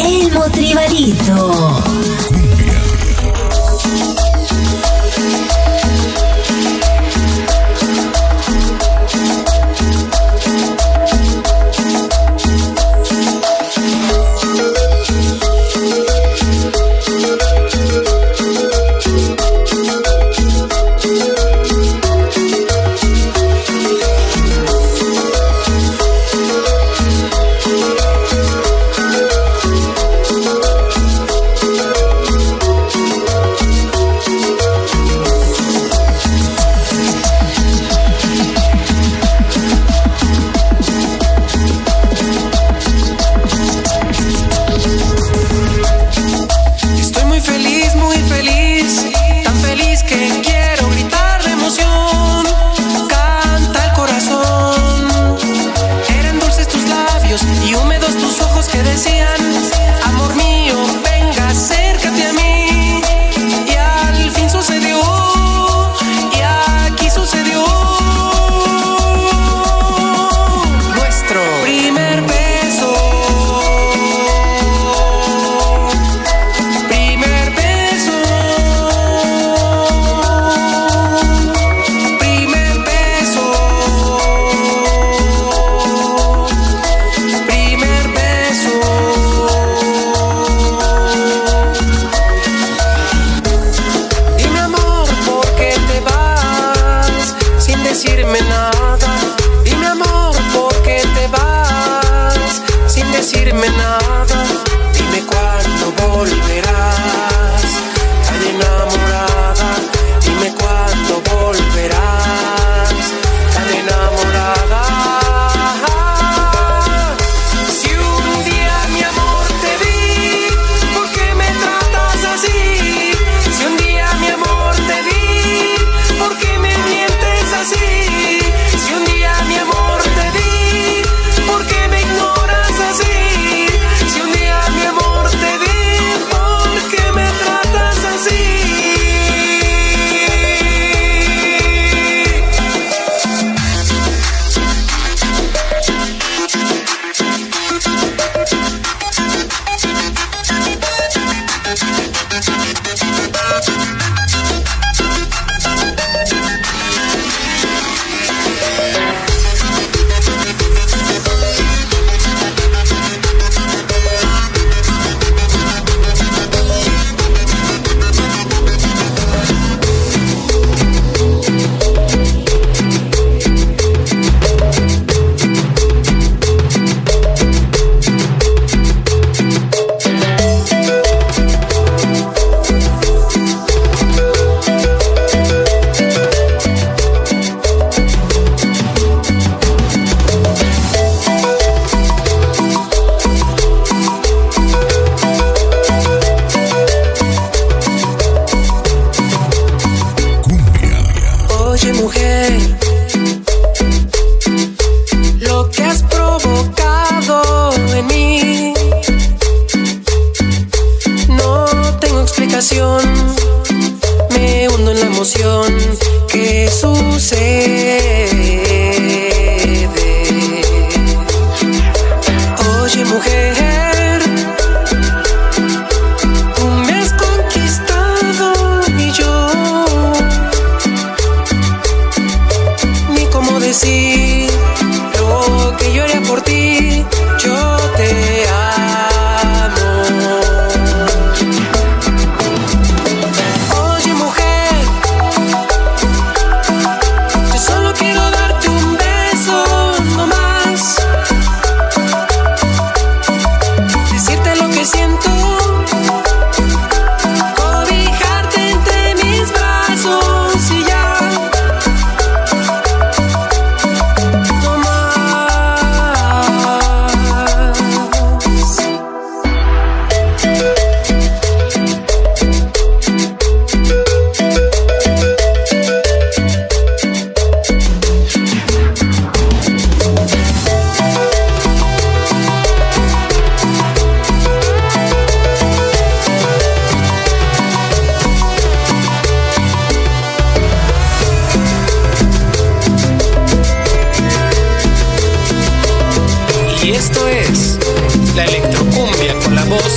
El Motribalito. Yo solo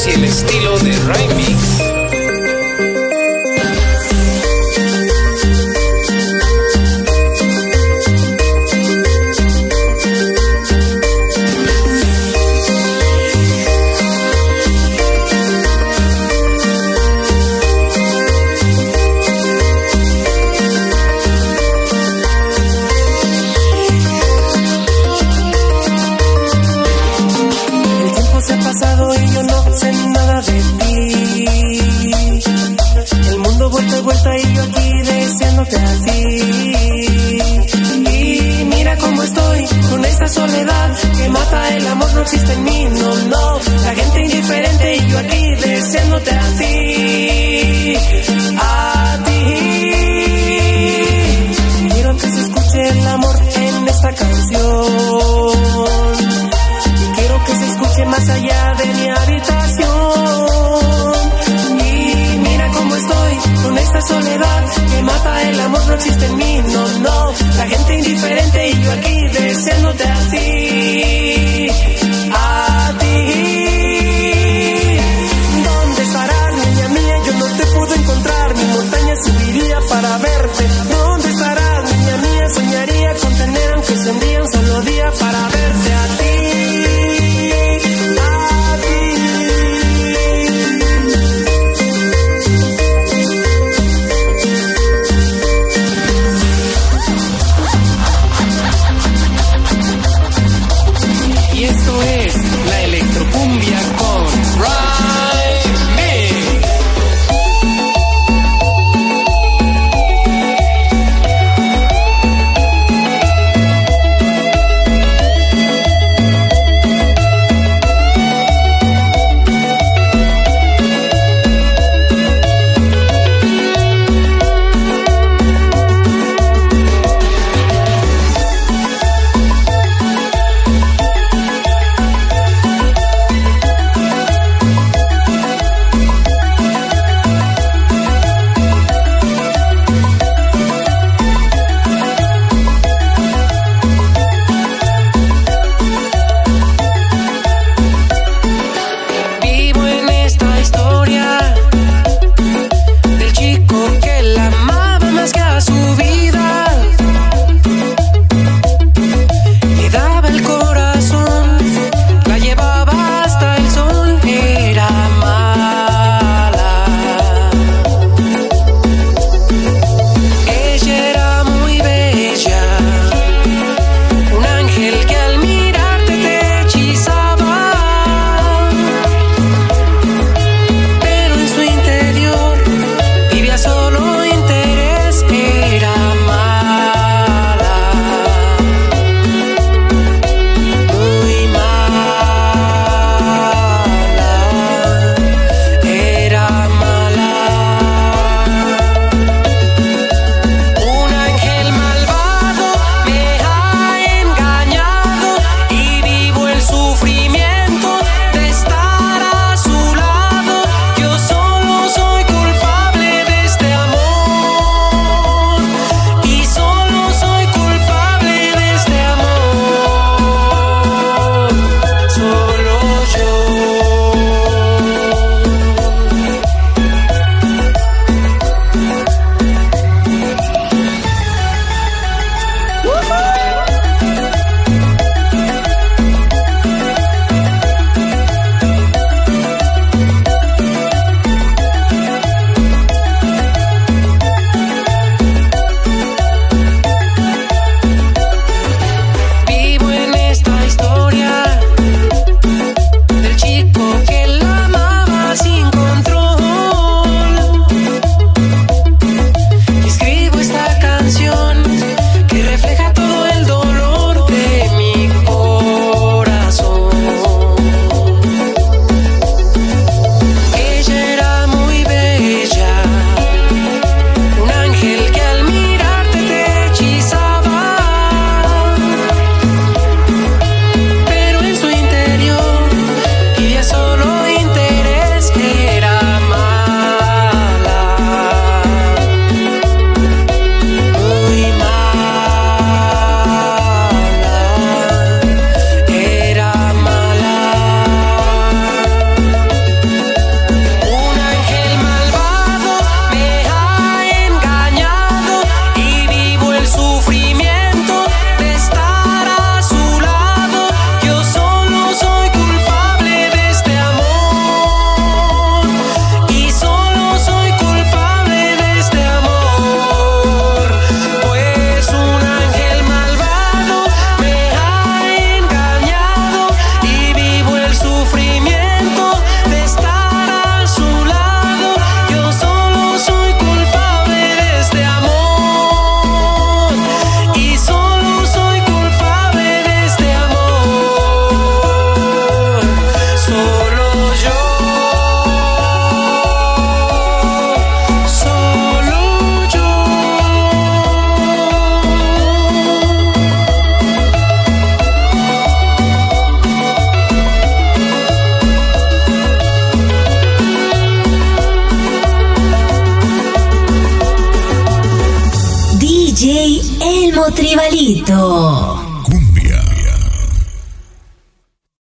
y el estilo de Remix. soledad que mata el amor no existe en mí, no, no. La gente indiferente y yo aquí deseándote a ti, a ti. Quiero que se escuche el amor en esta canción. Quiero que se escuche más allá de mi habitación. soledad que mata el amor no existe en mí, no, no. La gente indiferente y yo aquí deseándote así. Tribalito.